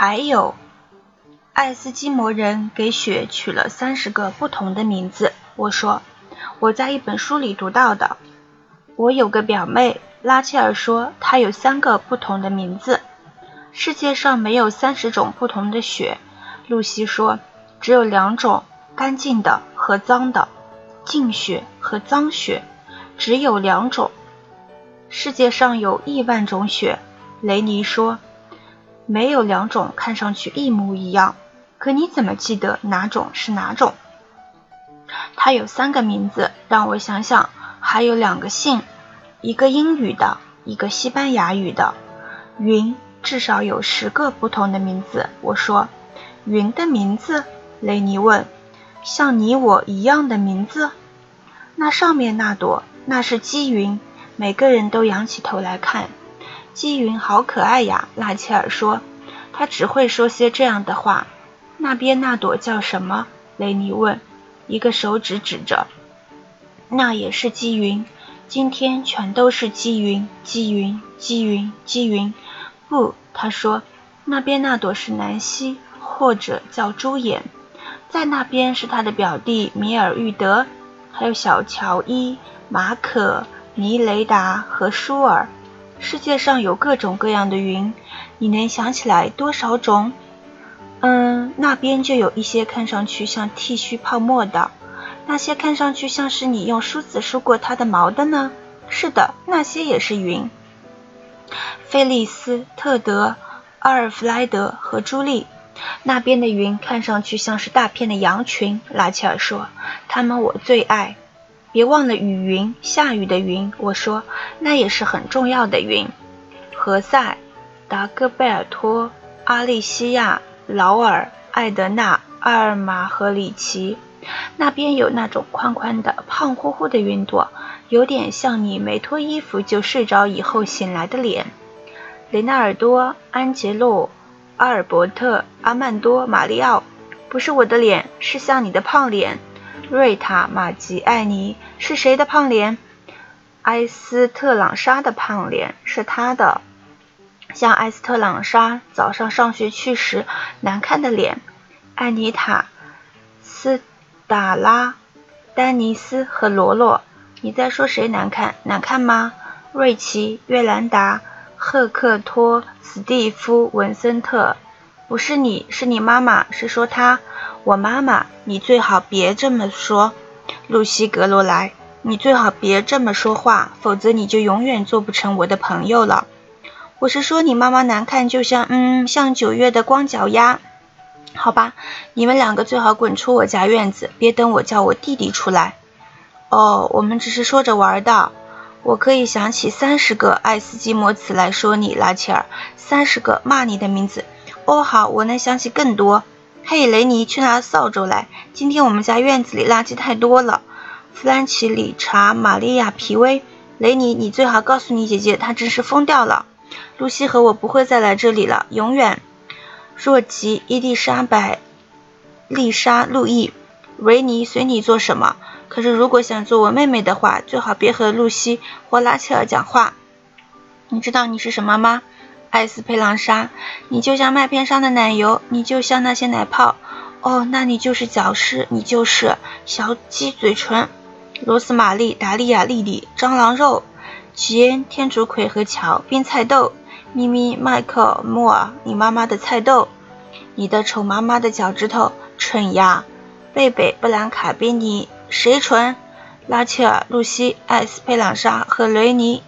还有，爱斯基摩人给雪取了三十个不同的名字。我说，我在一本书里读到的。我有个表妹，拉切尔说她有三个不同的名字。世界上没有三十种不同的雪，露西说，只有两种：干净的和脏的，净雪和脏雪，只有两种。世界上有亿万种雪，雷尼说，没有两种看上去一模一样。可你怎么记得哪种是哪种？它有三个名字，让我想想，还有两个姓，一个英语的，一个西班牙语的，云。至少有十个不同的名字。我说：“云的名字？”雷尼问。“像你我一样的名字？”那上面那朵，那是积云。每个人都仰起头来看。积云好可爱呀，拉切尔说。他只会说些这样的话。那边那朵叫什么？雷尼问，一个手指指着。那也是积云。今天全都是积云，积云，积云，积云。不，他说，那边那朵是南希，或者叫朱眼，在那边是他的表弟米尔玉德，还有小乔伊、马可、尼雷达和舒尔。世界上有各种各样的云，你能想起来多少种？嗯，那边就有一些看上去像剃须泡沫的，那些看上去像是你用梳子梳过它的毛的呢？是的，那些也是云。菲利斯特德、阿尔弗莱德和朱莉，那边的云看上去像是大片的羊群。拉切尔说：“他们我最爱。”别忘了雨云，下雨的云。我说：“那也是很重要的云。”何塞、达戈贝尔托、阿利西亚、劳尔、艾德纳、阿尔玛和里奇，那边有那种宽宽的、胖乎乎的云朵，有点像你没脱衣服就睡着以后醒来的脸。雷纳尔多、安杰洛、阿尔伯特、阿曼多、马里奥，不是我的脸，是像你的胖脸。瑞塔、马吉、艾尼，是谁的胖脸？埃斯特朗莎的胖脸是他的，像埃斯特朗莎早上上学去时难看的脸。艾妮塔、斯达拉、丹尼斯和罗罗，你在说谁难看？难看吗？瑞奇、约兰达。赫克托·斯蒂夫·文森特，不是你，是你妈妈，是说他，我妈妈，你最好别这么说，露西·格罗莱，你最好别这么说话，否则你就永远做不成我的朋友了。我是说你妈妈难看，就像，嗯，像九月的光脚丫。好吧，你们两个最好滚出我家院子，别等我叫我弟弟出来。哦，我们只是说着玩的。我可以想起三十个爱斯基摩词来说你，拉切尔，三十个骂你的名字。哦，好，我能想起更多。嘿，雷尼，去拿扫帚来。今天我们家院子里垃圾太多了。弗兰奇、理查、玛利亚、皮威，雷尼，你最好告诉你姐姐，她真是疯掉了。露西和我不会再来这里了，永远。若吉、伊丽莎白、丽莎、路易、维尼，随你做什么。可是，如果想做我妹妹的话，最好别和露西或拉切尔讲话。你知道你是什么吗，艾斯佩朗莎？你就像麦片上的奶油，你就像那些奶泡。哦，那你就是角狮，你就是小鸡嘴唇。罗斯玛丽、达利亚、莉莉、蟑螂肉、吉恩、天竺葵和乔、冰菜豆、咪咪、麦克、莫尔，你妈妈的菜豆，你的丑妈妈的脚趾头，蠢呀！贝贝、布兰卡、宾尼。谁蠢？拉切尔、露西、艾斯佩朗莎和雷尼。